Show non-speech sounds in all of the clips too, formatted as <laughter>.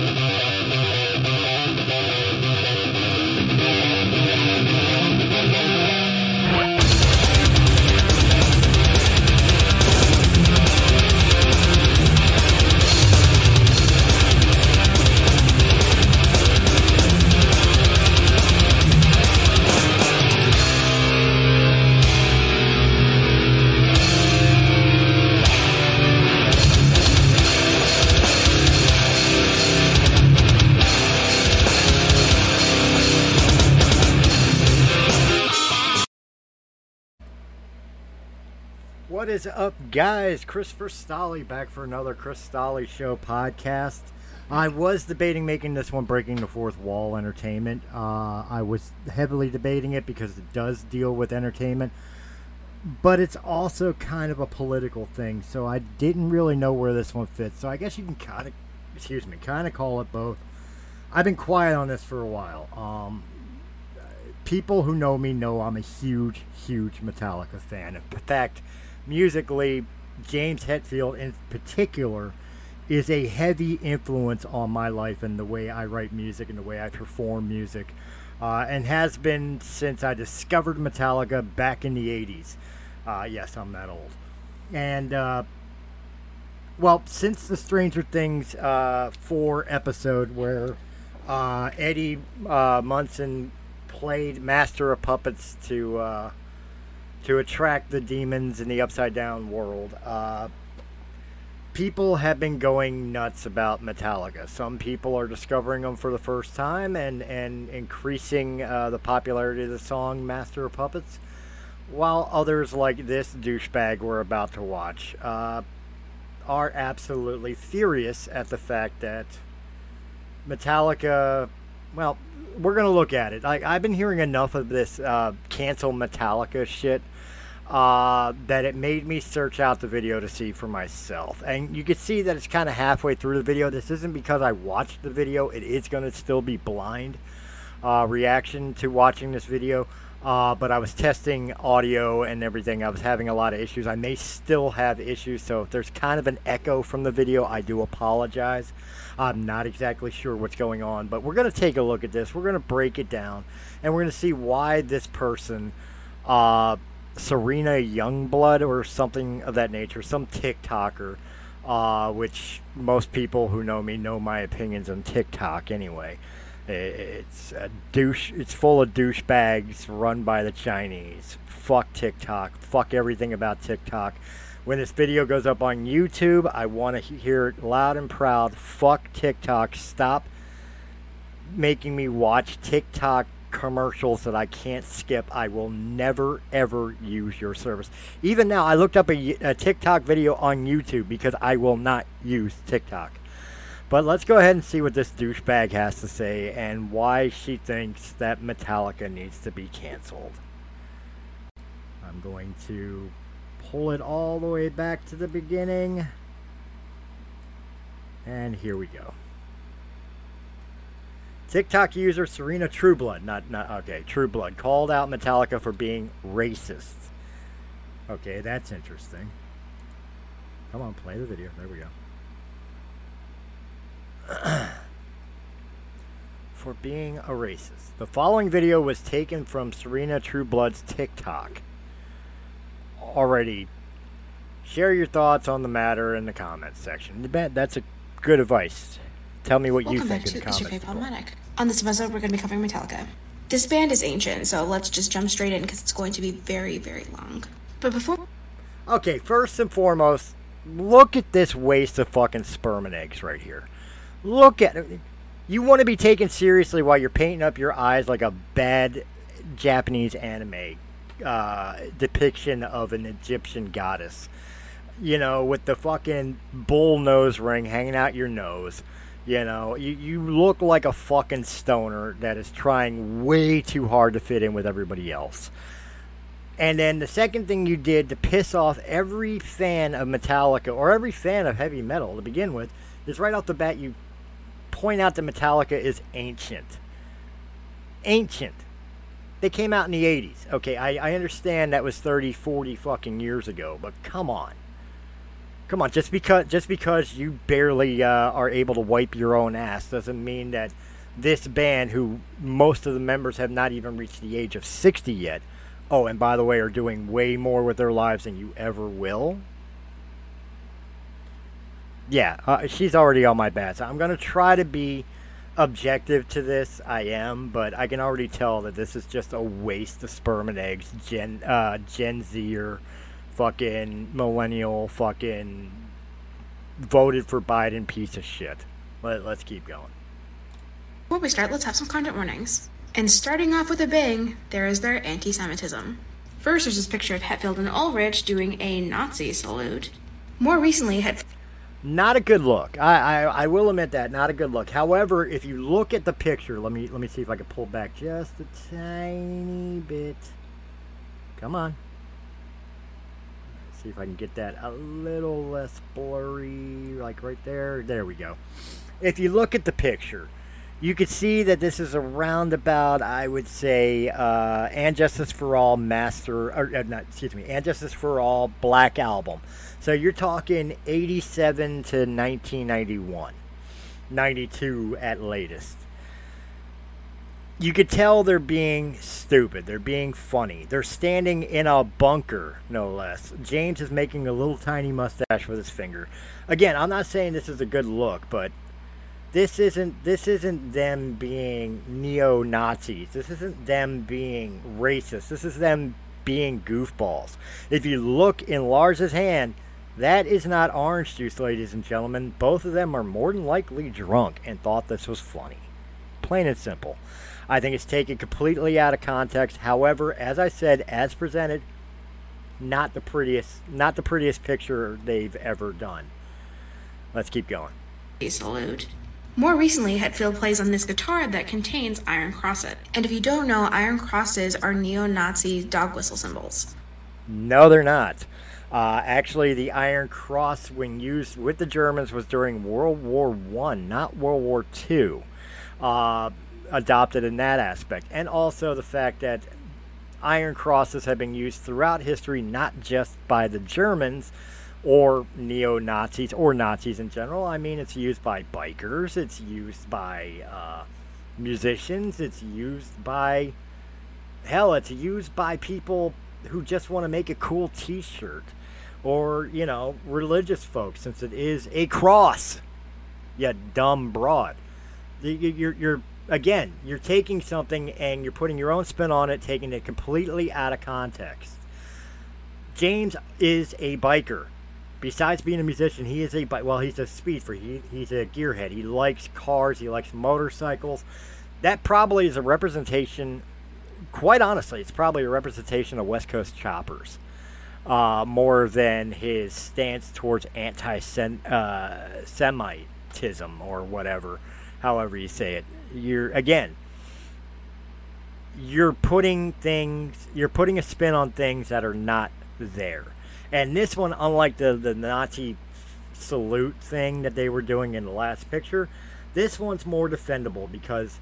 What is up, guys? Christopher Stolle back for another Chris Stolle Show podcast. I was debating making this one breaking the fourth wall entertainment. Uh, I was heavily debating it because it does deal with entertainment, but it's also kind of a political thing. So I didn't really know where this one fits. So I guess you can kind of, excuse me, kind of call it both. I've been quiet on this for a while. Um, people who know me know I'm a huge, huge Metallica fan. In fact, musically, James Hetfield in particular is a heavy influence on my life and the way I write music and the way I perform music, uh, and has been since I discovered Metallica back in the 80s. Uh, yes, I'm that old. And, uh, well, since the Stranger Things uh, 4 episode where uh, Eddie uh, Munson played Master of Puppets to to attract the demons in the upside down world. Uh, people have been going nuts about Metallica. Some people are discovering them for the first time and and increasing uh, the popularity of the song Master of Puppets, while others like this douchebag we're about to watch uh, are absolutely furious at the fact that Metallica, well, we're gonna look at it. I, I've been hearing enough of this uh, cancel Metallica shit uh, that it made me search out the video to see for myself. And you can see that it's kind of halfway through the video. This isn't because I watched the video. It is gonna still be blind uh, reaction to watching this video. Uh, but I was testing audio and everything. I was having a lot of issues. I may still have issues, so if there's kind of an echo from the video, I do apologize. I'm not exactly sure what's going on, but we're going to take a look at this. We're going to break it down, and we're going to see why this person, uh, Serena Youngblood or something of that nature, some TikToker, uh, which most people who know me know my opinions on TikTok anyway. It's a douche. It's full of douchebags run by the Chinese. Fuck TikTok. Fuck everything about TikTok. When this video goes up on YouTube, I want to hear it loud and proud. Fuck TikTok. Stop making me watch TikTok commercials that I can't skip. I will never ever use your service. Even now, I looked up a, a TikTok video on YouTube because I will not use TikTok. But let's go ahead and see what this douchebag has to say and why she thinks that Metallica needs to be canceled. I'm going to pull it all the way back to the beginning. And here we go. TikTok user Serena Trueblood, not not okay, Trueblood called out Metallica for being racist. Okay, that's interesting. Come on, play the video. There we go. <clears throat> for being a racist. The following video was taken from Serena Trueblood's TikTok. Already, share your thoughts on the matter in the comments section. That's a good advice. Tell me what Welcome you think back in to the comments. Automatic. On this episode, we're going to be covering Metallica. This band is ancient, so let's just jump straight in because it's going to be very, very long. But before Okay, first and foremost, look at this waste of fucking sperm and eggs right here. Look at it. You want to be taken seriously while you're painting up your eyes like a bad Japanese anime uh, depiction of an Egyptian goddess. You know, with the fucking bull nose ring hanging out your nose. You know, you, you look like a fucking stoner that is trying way too hard to fit in with everybody else. And then the second thing you did to piss off every fan of Metallica or every fan of heavy metal to begin with is right off the bat you point out that Metallica is ancient. Ancient. They came out in the 80s. Okay, I, I understand that was 30, 40 fucking years ago, but come on. Come on, just because just because you barely uh, are able to wipe your own ass doesn't mean that this band, who most of the members have not even reached the age of 60 yet, oh, and by the way, are doing way more with their lives than you ever will. Yeah, uh, she's already on my bad. So I'm gonna try to be objective to this. I am, but I can already tell that this is just a waste of sperm and eggs. Gen uh, Gen Z or fucking millennial fucking voted for Biden piece of shit. Let, let's keep going. Before we start, let's have some content warnings. And starting off with a bang, there is their anti Semitism. First, there's this picture of Hetfield and Ulrich doing a Nazi salute. More recently, Het. Not a good look. I, I, I will admit that. Not a good look. However, if you look at the picture, let me let me see if I can pull back just a tiny bit. Come on. See if I can get that a little less blurry, like right there. There we go. If you look at the picture, you can see that this is a roundabout, I would say, uh, and Justice for All Master, or uh, not, excuse me, and Justice for All Black Album. So you're talking 87 to 1991, 92 at latest you could tell they're being stupid. They're being funny. They're standing in a bunker, no less. James is making a little tiny mustache with his finger. Again, I'm not saying this is a good look, but this isn't this isn't them being neo Nazis. This isn't them being racist. This is them being goofballs. If you look in Lars's hand, that is not orange juice, ladies and gentlemen. Both of them are more than likely drunk and thought this was funny. Plain and simple. I think it's taken completely out of context. However, as I said, as presented, not the prettiest, not the prettiest picture they've ever done. Let's keep going. Salute. More recently, Hetfield plays on this guitar that contains iron crosses. And if you don't know, iron crosses are neo-Nazi dog whistle symbols. No, they're not. Uh, actually, the Iron Cross, when used with the Germans, was during World War One, not World War Two. Uh, adopted in that aspect. And also the fact that iron crosses have been used throughout history, not just by the Germans or neo Nazis or Nazis in general. I mean, it's used by bikers, it's used by uh, musicians, it's used by, hell, it's used by people who just want to make a cool t shirt or, you know, religious folks, since it is a cross. You dumb broad. You're, you're again, you're taking something and you're putting your own spin on it, taking it completely out of context. James is a biker. Besides being a musician, he is a well, he's a speed freak. He, he's a gearhead. He likes cars. He likes motorcycles. That probably is a representation. Quite honestly, it's probably a representation of West Coast choppers, uh, more than his stance towards anti-Semitism uh, or whatever, however you say it you're again you're putting things you're putting a spin on things that are not there. And this one unlike the the nazi salute thing that they were doing in the last picture this one's more defendable because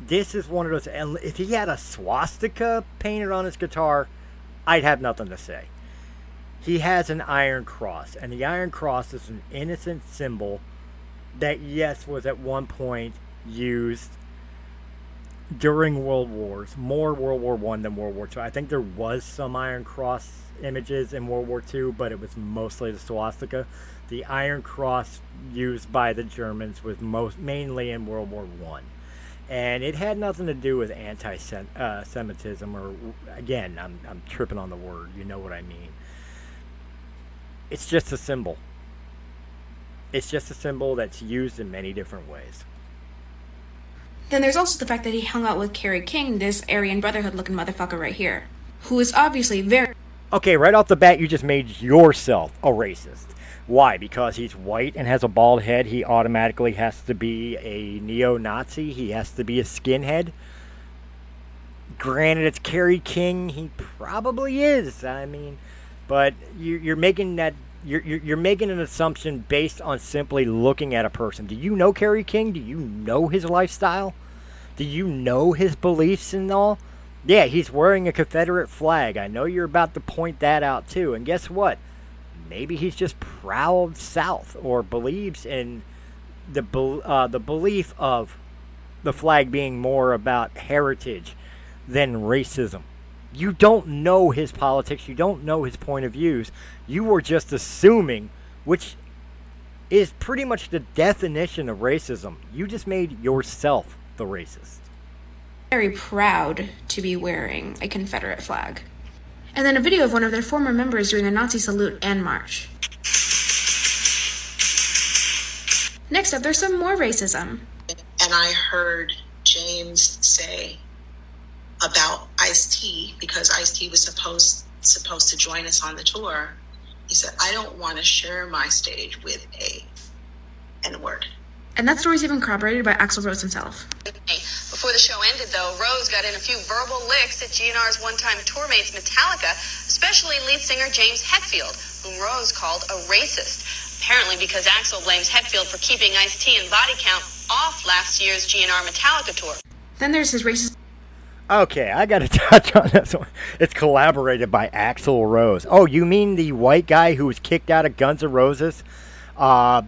this is one of those and if he had a swastika painted on his guitar i'd have nothing to say. He has an iron cross and the iron cross is an innocent symbol that yes was at one point used during World Wars, more World War One than World War Two. I think there was some Iron Cross images in World War Two, but it was mostly the swastika. The Iron Cross used by the Germans was most mainly in World War One, and it had nothing to do with anti-Semitism uh, or again, I'm I'm tripping on the word. You know what I mean? It's just a symbol. It's just a symbol that's used in many different ways. Then there's also the fact that he hung out with Kerry King, this Aryan Brotherhood looking motherfucker right here, who is obviously very. Okay, right off the bat, you just made yourself a racist. Why? Because he's white and has a bald head, he automatically has to be a neo Nazi? He has to be a skinhead? Granted, it's Kerry King. He probably is. I mean, but you're making that you're, you're, making an assumption based on simply looking at a person. Do you know Kerry King? Do you know his lifestyle? Do you know his beliefs and all? Yeah, he's wearing a Confederate flag. I know you're about to point that out too. And guess what? Maybe he's just proud South or believes in the uh, the belief of the flag being more about heritage than racism. You don't know his politics. You don't know his point of views. You were just assuming, which is pretty much the definition of racism. You just made yourself the racist. Very proud to be wearing a Confederate flag. And then a video of one of their former members doing a Nazi salute and march. Next up, there's some more racism. And I heard James say about Ice T because Ice T was supposed supposed to join us on the tour. He said, "I don't want to share my stage with a N word." And that story is even corroborated by Axl Rose himself. Before the show ended, though, Rose got in a few verbal licks at GNR's one-time tour mates Metallica, especially lead singer James Hetfield, whom Rose called a racist. Apparently because Axl blames Hetfield for keeping Ice-T and Body Count off last year's GNR Metallica tour. Then there's his racist Okay, I got to <laughs> touch on this one. It's collaborated by Axl Rose. Oh, you mean the white guy who was kicked out of Guns N' Roses uh,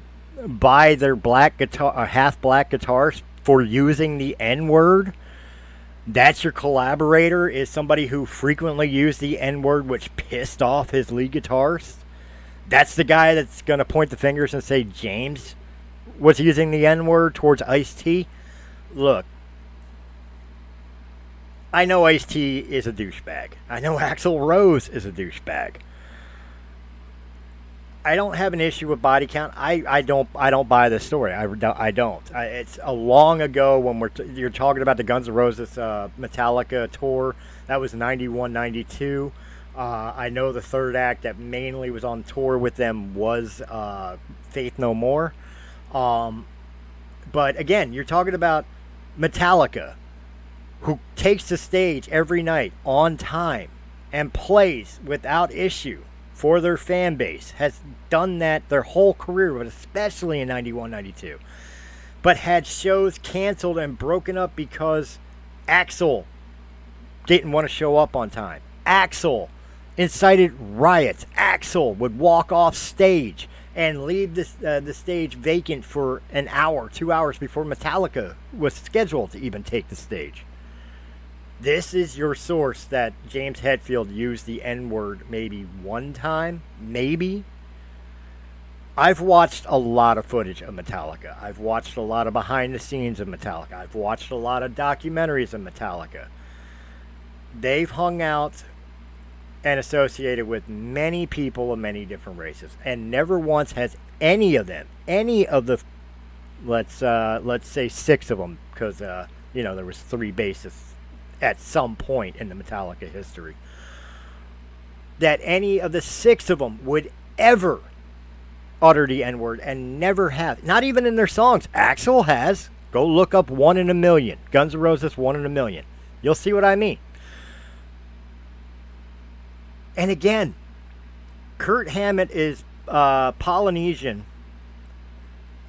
by their black guitar, uh, half black guitars for using the N word? That's your collaborator? Is somebody who frequently used the N word, which pissed off his lead guitarist? That's the guy that's going to point the fingers and say James was using the N word towards Ice T? Look, I know Ice T is a douchebag. I know Axl Rose is a douchebag. I don't have an issue with body count. I, I don't I don't buy this story. I, I don't. I, it's a long ago when we're t- you're talking about the Guns N' Roses uh, Metallica tour. That was 91, 92. Uh, I know the third act that mainly was on tour with them was uh, Faith No More. Um, but again, you're talking about Metallica, who takes the stage every night on time and plays without issue for their fan base, has done that their whole career, but especially in 91 92. But had shows canceled and broken up because Axl didn't want to show up on time. Axl incited riots. Axl would walk off stage and leave the, uh, the stage vacant for an hour, two hours before Metallica was scheduled to even take the stage this is your source that James Hetfield used the N word maybe one time, maybe. I've watched a lot of footage of Metallica. I've watched a lot of behind the scenes of Metallica. I've watched a lot of documentaries of Metallica. They've hung out and associated with many people of many different races, and never once has any of them, any of the, let's uh, let's say six of them, because uh, you know there was three bassists at some point in the Metallica history. That any of the six of them would ever utter the N word and never have. Not even in their songs. Axl has. Go look up One in a Million. Guns N' Roses, One in a Million. You'll see what I mean. And again, Kirk Hammett is uh, Polynesian,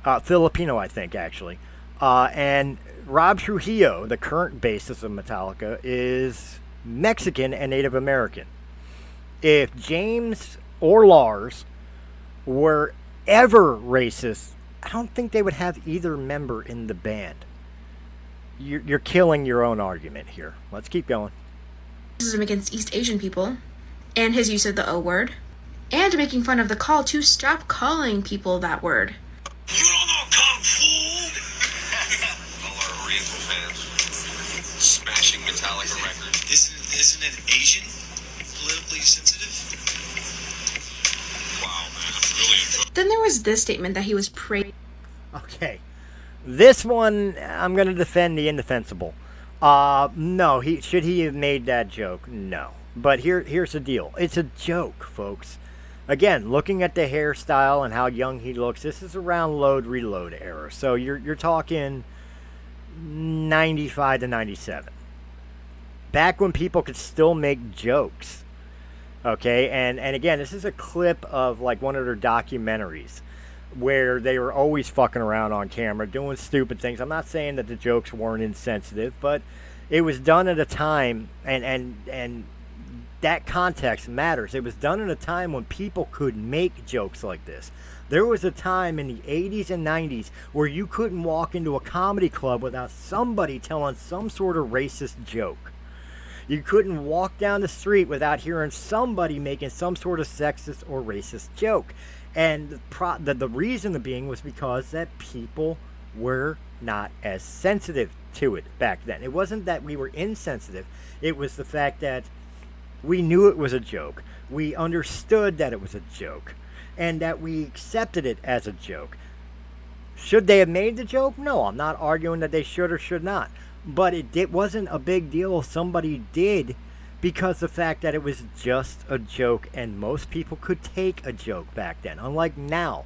uh, Filipino, I think, actually. Uh, and Rob Trujillo, the current bassist of Metallica, is Mexican and Native American. If James or Lars were ever racist, I don't think they would have either member in the band. You're, you're killing your own argument here. Let's keep going. Racism against East Asian people, and his use of the O word, and making fun of the call to stop calling people that word. Smashing Metallica records. Isn't isn't it Asian politically sensitive? Wow, man, I'm really Then there was this statement that he was praying. Okay, this one I'm going to defend the indefensible. Uh, no, he should he have made that joke? No, but here here's the deal. It's a joke, folks. Again, looking at the hairstyle and how young he looks, this is around load reload era. So you're you're talking 95 to 97. Back when people could still make jokes. Okay, and, and again, this is a clip of like one of their documentaries where they were always fucking around on camera doing stupid things. I'm not saying that the jokes weren't insensitive, but it was done at a time and and and that context matters. It was done at a time when people could make jokes like this. There was a time in the 80s and 90s where you couldn't walk into a comedy club without somebody telling some sort of racist joke. You couldn't walk down the street without hearing somebody making some sort of sexist or racist joke. And the, pro- the, the reason being was because that people were not as sensitive to it back then. It wasn't that we were insensitive, it was the fact that we knew it was a joke. We understood that it was a joke. And that we accepted it as a joke. Should they have made the joke? No, I'm not arguing that they should or should not. But it, it wasn't a big deal if somebody did because the fact that it was just a joke and most people could take a joke back then, unlike now.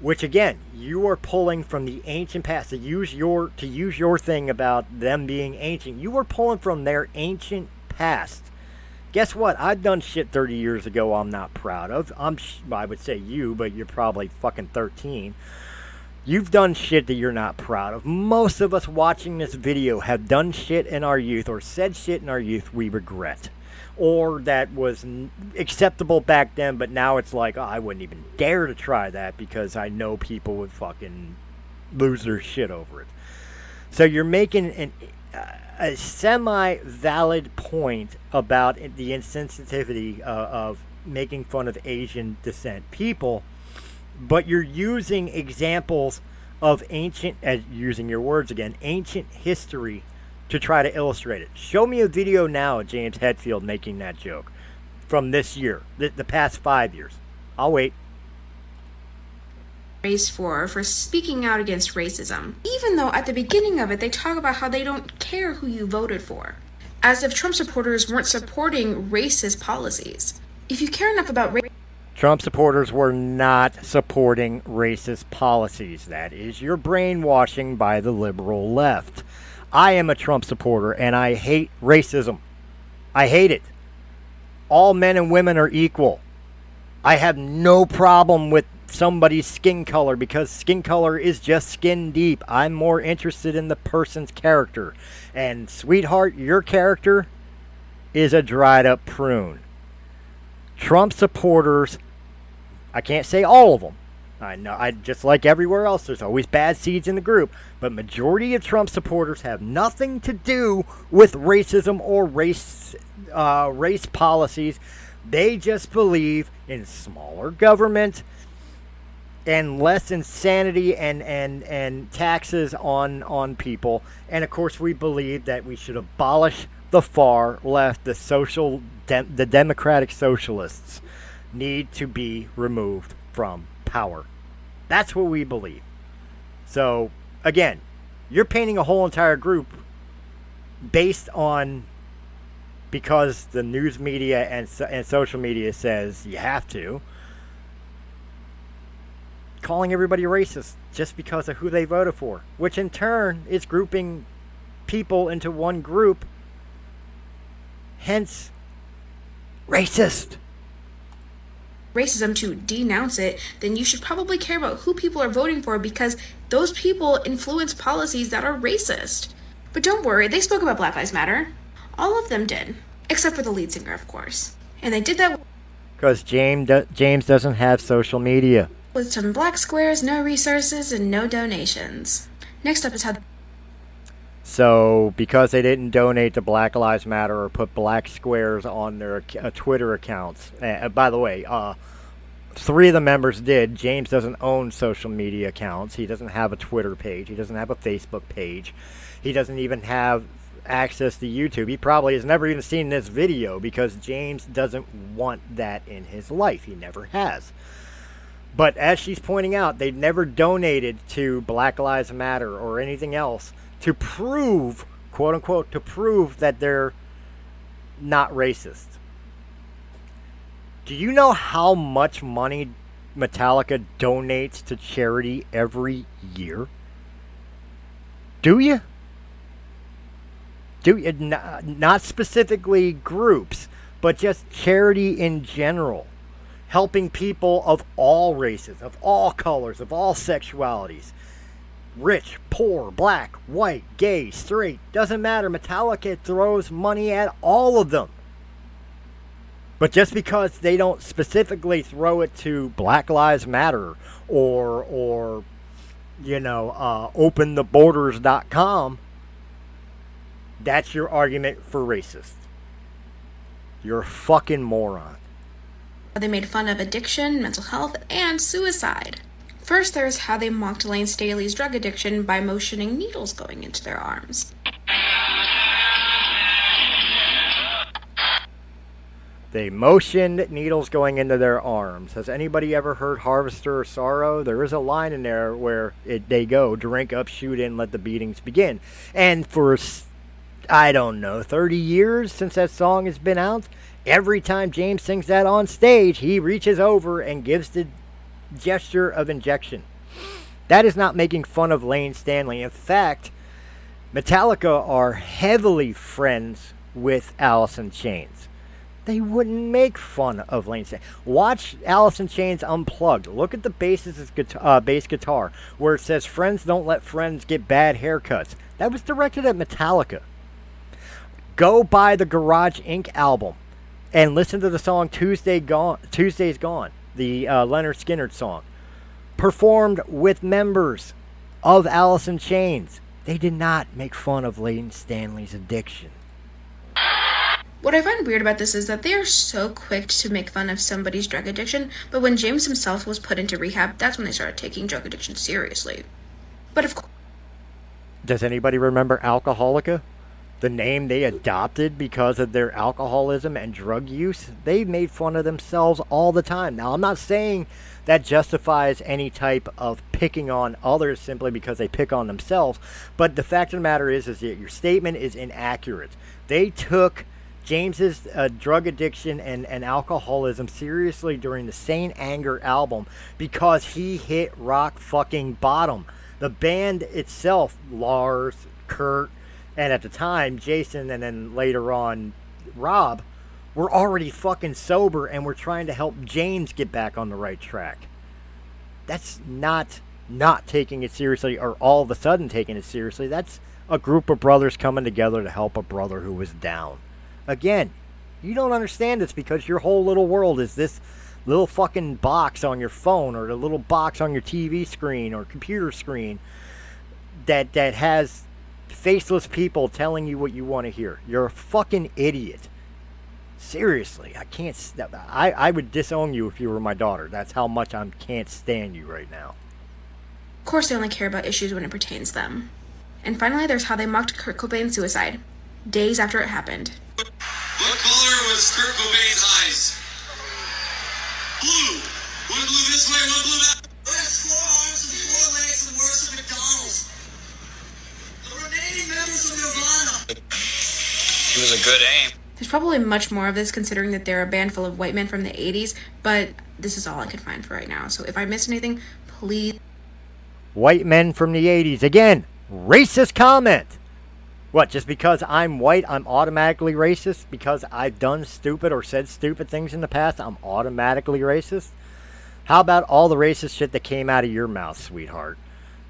Which again, you are pulling from the ancient past to use your to use your thing about them being ancient. You are pulling from their ancient past. Guess what? I've done shit 30 years ago I'm not proud of. I'm I would say you, but you're probably fucking 13. You've done shit that you're not proud of. Most of us watching this video have done shit in our youth or said shit in our youth we regret. Or that was acceptable back then, but now it's like, oh, I wouldn't even dare to try that because I know people would fucking lose their shit over it. So you're making an, a semi valid point about the insensitivity uh, of making fun of Asian descent people but you're using examples of ancient, as using your words again, ancient history to try to illustrate it. Show me a video now of James Hetfield making that joke from this year, the, the past five years. I'll wait. Race for for speaking out against racism, even though at the beginning of it they talk about how they don't care who you voted for, as if Trump supporters weren't supporting racist policies. If you care enough about race, Trump supporters were not supporting racist policies. That is your brainwashing by the liberal left. I am a Trump supporter and I hate racism. I hate it. All men and women are equal. I have no problem with somebody's skin color because skin color is just skin deep. I'm more interested in the person's character. And, sweetheart, your character is a dried up prune. Trump supporters I can't say all of them. I know, I just like everywhere else. There's always bad seeds in the group, but majority of Trump supporters have nothing to do with racism or race uh, race policies. They just believe in smaller government and less insanity and, and, and taxes on on people. And of course, we believe that we should abolish the far left, the social, dem- the democratic socialists need to be removed from power. That's what we believe. So, again, you're painting a whole entire group based on because the news media and, and social media says you have to calling everybody racist just because of who they voted for which in turn is grouping people into one group hence racist racism to denounce it, then you should probably care about who people are voting for because those people influence policies that are racist. But don't worry, they spoke about Black Lives Matter. All of them did, except for the lead singer, of course. And they did that because James do- James doesn't have social media. With some black squares, no resources, and no donations. Next up is how. So, because they didn't donate to Black Lives Matter or put black squares on their uh, Twitter accounts, uh, by the way, uh, three of the members did. James doesn't own social media accounts. He doesn't have a Twitter page. He doesn't have a Facebook page. He doesn't even have access to YouTube. He probably has never even seen this video because James doesn't want that in his life. He never has. But as she's pointing out, they never donated to Black Lives Matter or anything else to prove, quote unquote, to prove that they're not racist. Do you know how much money Metallica donates to charity every year? Do you? Do you, not specifically groups, but just charity in general, helping people of all races, of all colors, of all sexualities rich, poor, black, white, gay, straight, doesn't matter. Metallica throws money at all of them. But just because they don't specifically throw it to Black Lives Matter or or you know uh, opentheborders.com, that's your argument for racist. You're a fucking moron. They made fun of addiction, mental health, and suicide. First, there's how they mocked Lane Staley's drug addiction by motioning needles going into their arms. They motioned needles going into their arms. Has anybody ever heard Harvester Sorrow? There is a line in there where it, they go, drink up, shoot in, let the beatings begin. And for, I don't know, 30 years since that song has been out, every time James sings that on stage, he reaches over and gives the gesture of injection. That is not making fun of Lane Stanley. In fact, Metallica are heavily friends with in Chains they wouldn't make fun of Lane Stanley. Watch in Chains Unplugged. Look at the bass's guitar, uh, bass guitar where it says "Friends don't let friends get bad haircuts." That was directed at Metallica. Go buy the Garage Inc. album and listen to the song "Tuesday Gone." Tuesday's Gone, the uh, Lynyrd Skynyrd song, performed with members of Alice in Chains. They did not make fun of Lane Stanley's addiction. What I find weird about this is that they are so quick to make fun of somebody's drug addiction, but when James himself was put into rehab, that's when they started taking drug addiction seriously. But of course. Does anybody remember Alcoholica? The name they adopted because of their alcoholism and drug use? They made fun of themselves all the time. Now, I'm not saying that justifies any type of picking on others simply because they pick on themselves, but the fact of the matter is, is that your statement is inaccurate. They took James's uh, drug addiction and, and alcoholism seriously during the Saint Anger album because he hit rock fucking bottom. The band itself, Lars, Kirk, and at the time Jason, and then later on Rob, were already fucking sober and were trying to help James get back on the right track. That's not not taking it seriously or all of a sudden taking it seriously. That's a group of brothers coming together to help a brother who was down. Again, you don't understand this because your whole little world is this little fucking box on your phone or the little box on your TV screen or computer screen that that has faceless people telling you what you want to hear. You're a fucking idiot. Seriously, I can't. I I would disown you if you were my daughter. That's how much I can't stand you right now. Of course, they only care about issues when it pertains them. And finally, there's how they mocked Kurt Cobain's suicide days after it happened. What color was Kurt Cobain's eyes? Blue. One blue this way, one blue that. The remaining members of Nirvana. He was a good aim. There's probably much more of this considering that they're a band full of white men from the 80s, but this is all I can find for right now. So if I missed anything, please. White men from the 80s. Again, racist comment. What, just because I'm white, I'm automatically racist? Because I've done stupid or said stupid things in the past, I'm automatically racist? How about all the racist shit that came out of your mouth, sweetheart?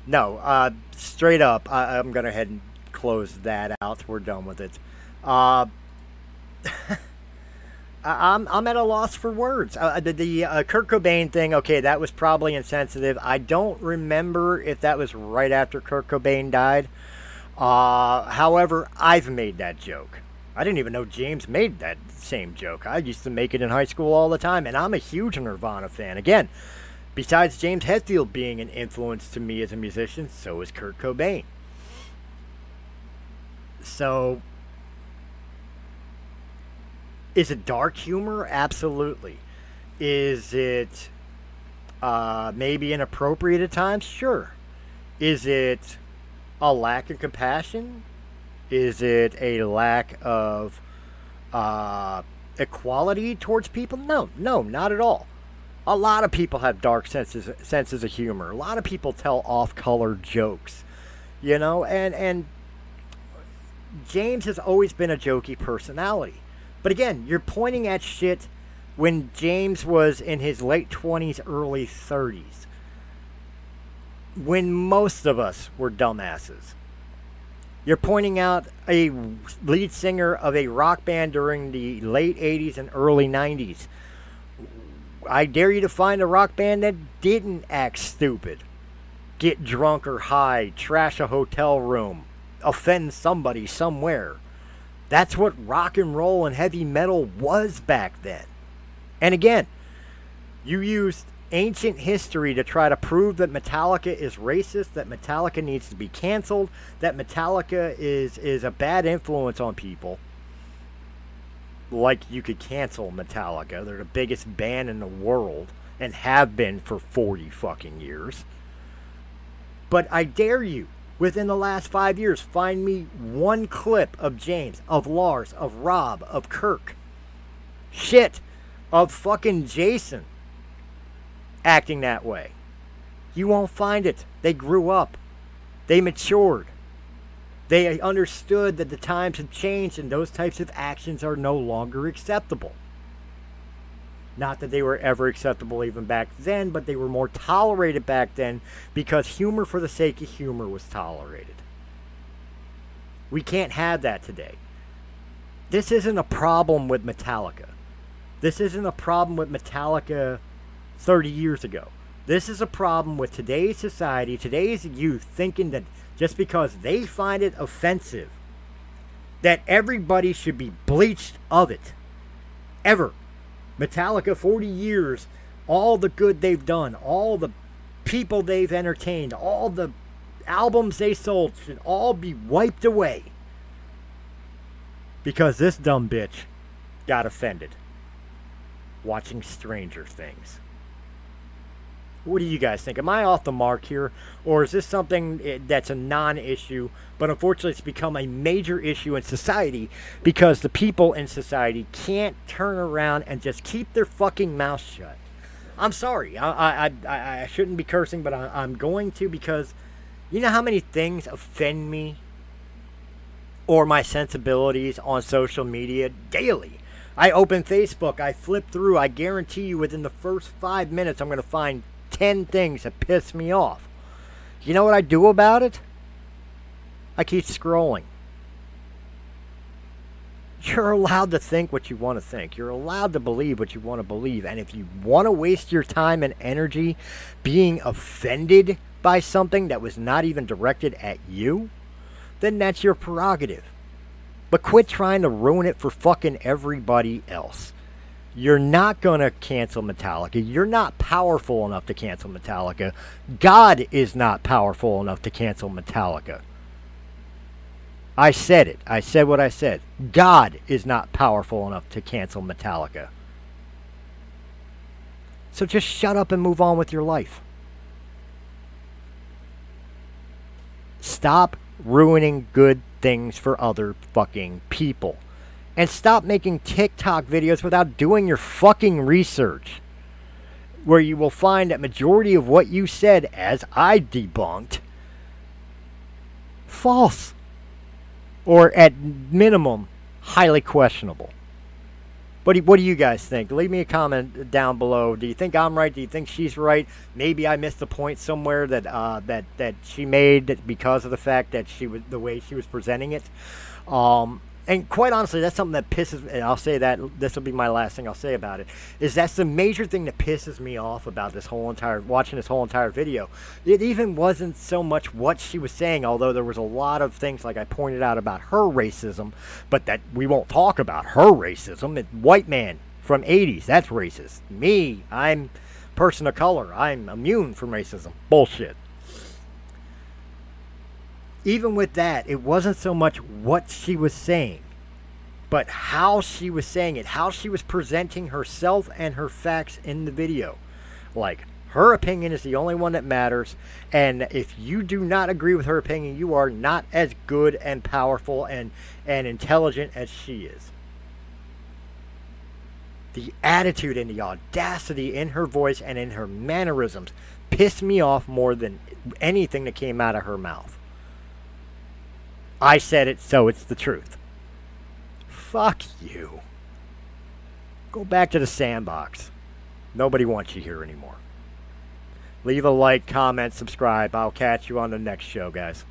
No, uh, straight up, I, am going to head and close that out. We're done with it. Uh, <laughs> I'm, I'm at a loss for words. Uh, the the uh, Kurt Cobain thing, okay, that was probably insensitive. I don't remember if that was right after Kurt Cobain died. Uh, however, I've made that joke. I didn't even know James made that same joke. I used to make it in high school all the time, and I'm a huge Nirvana fan. Again, besides James Hetfield being an influence to me as a musician, so is Kurt Cobain. So, is it dark humor? Absolutely. Is it uh, maybe inappropriate at times? Sure. Is it a lack of compassion? Is it a lack of uh, equality towards people? No, no, not at all. A lot of people have dark senses senses of humor. A lot of people tell off-color jokes, you know, and and James has always been a jokey personality. But again, you're pointing at shit when James was in his late 20s, early 30s when most of us were dumbasses. You're pointing out a lead singer of a rock band during the late 80s and early 90s. I dare you to find a rock band that didn't act stupid, get drunk or high, trash a hotel room, offend somebody somewhere. That's what rock and roll and heavy metal was back then. And again, you used ancient history to try to prove that Metallica is racist, that Metallica needs to be canceled, that Metallica is is a bad influence on people. Like you could cancel Metallica. They're the biggest band in the world and have been for 40 fucking years. But I dare you, within the last 5 years, find me one clip of James, of Lars, of Rob, of Kirk. Shit, of fucking Jason acting that way. You won't find it. They grew up. They matured. They understood that the times have changed and those types of actions are no longer acceptable. Not that they were ever acceptable even back then, but they were more tolerated back then because humor for the sake of humor was tolerated. We can't have that today. This isn't a problem with Metallica. This isn't a problem with Metallica 30 years ago. This is a problem with today's society, today's youth thinking that just because they find it offensive, that everybody should be bleached of it. Ever. Metallica, 40 years, all the good they've done, all the people they've entertained, all the albums they sold should all be wiped away. Because this dumb bitch got offended watching Stranger Things. What do you guys think? Am I off the mark here? Or is this something eh, that's a non issue, but unfortunately it's become a major issue in society because the people in society can't turn around and just keep their fucking mouth shut? I'm sorry. I, I, I, I shouldn't be cursing, but I, I'm going to because you know how many things offend me or my sensibilities on social media daily? I open Facebook, I flip through, I guarantee you within the first five minutes I'm going to find 10 things that piss me off. You know what I do about it? I keep scrolling. You're allowed to think what you want to think. You're allowed to believe what you want to believe. And if you want to waste your time and energy being offended by something that was not even directed at you, then that's your prerogative. But quit trying to ruin it for fucking everybody else. You're not going to cancel Metallica. You're not powerful enough to cancel Metallica. God is not powerful enough to cancel Metallica. I said it. I said what I said. God is not powerful enough to cancel Metallica. So just shut up and move on with your life. Stop ruining good things for other fucking people. And stop making TikTok videos without doing your fucking research. Where you will find that majority of what you said, as I debunked, false. Or at minimum, highly questionable. What do, what do you guys think? Leave me a comment down below. Do you think I'm right? Do you think she's right? Maybe I missed the point somewhere that uh, that that she made because of the fact that she was the way she was presenting it. Um, and quite honestly, that's something that pisses me. I'll say that this will be my last thing I'll say about it. Is that's the major thing that pisses me off about this whole entire watching this whole entire video. It even wasn't so much what she was saying, although there was a lot of things like I pointed out about her racism, but that we won't talk about her racism. It, white man from 80s, that's racist. Me, I'm person of color. I'm immune from racism. Bullshit even with that, it wasn't so much what she was saying, but how she was saying it, how she was presenting herself and her facts in the video. Like, her opinion is the only one that matters, and if you do not agree with her opinion, you are not as good and powerful and, and intelligent as she is. The attitude and the audacity in her voice and in her mannerisms pissed me off more than anything that came out of her mouth. I said it, so it's the truth. Fuck you. Go back to the sandbox. Nobody wants you here anymore. Leave a like, comment, subscribe. I'll catch you on the next show, guys.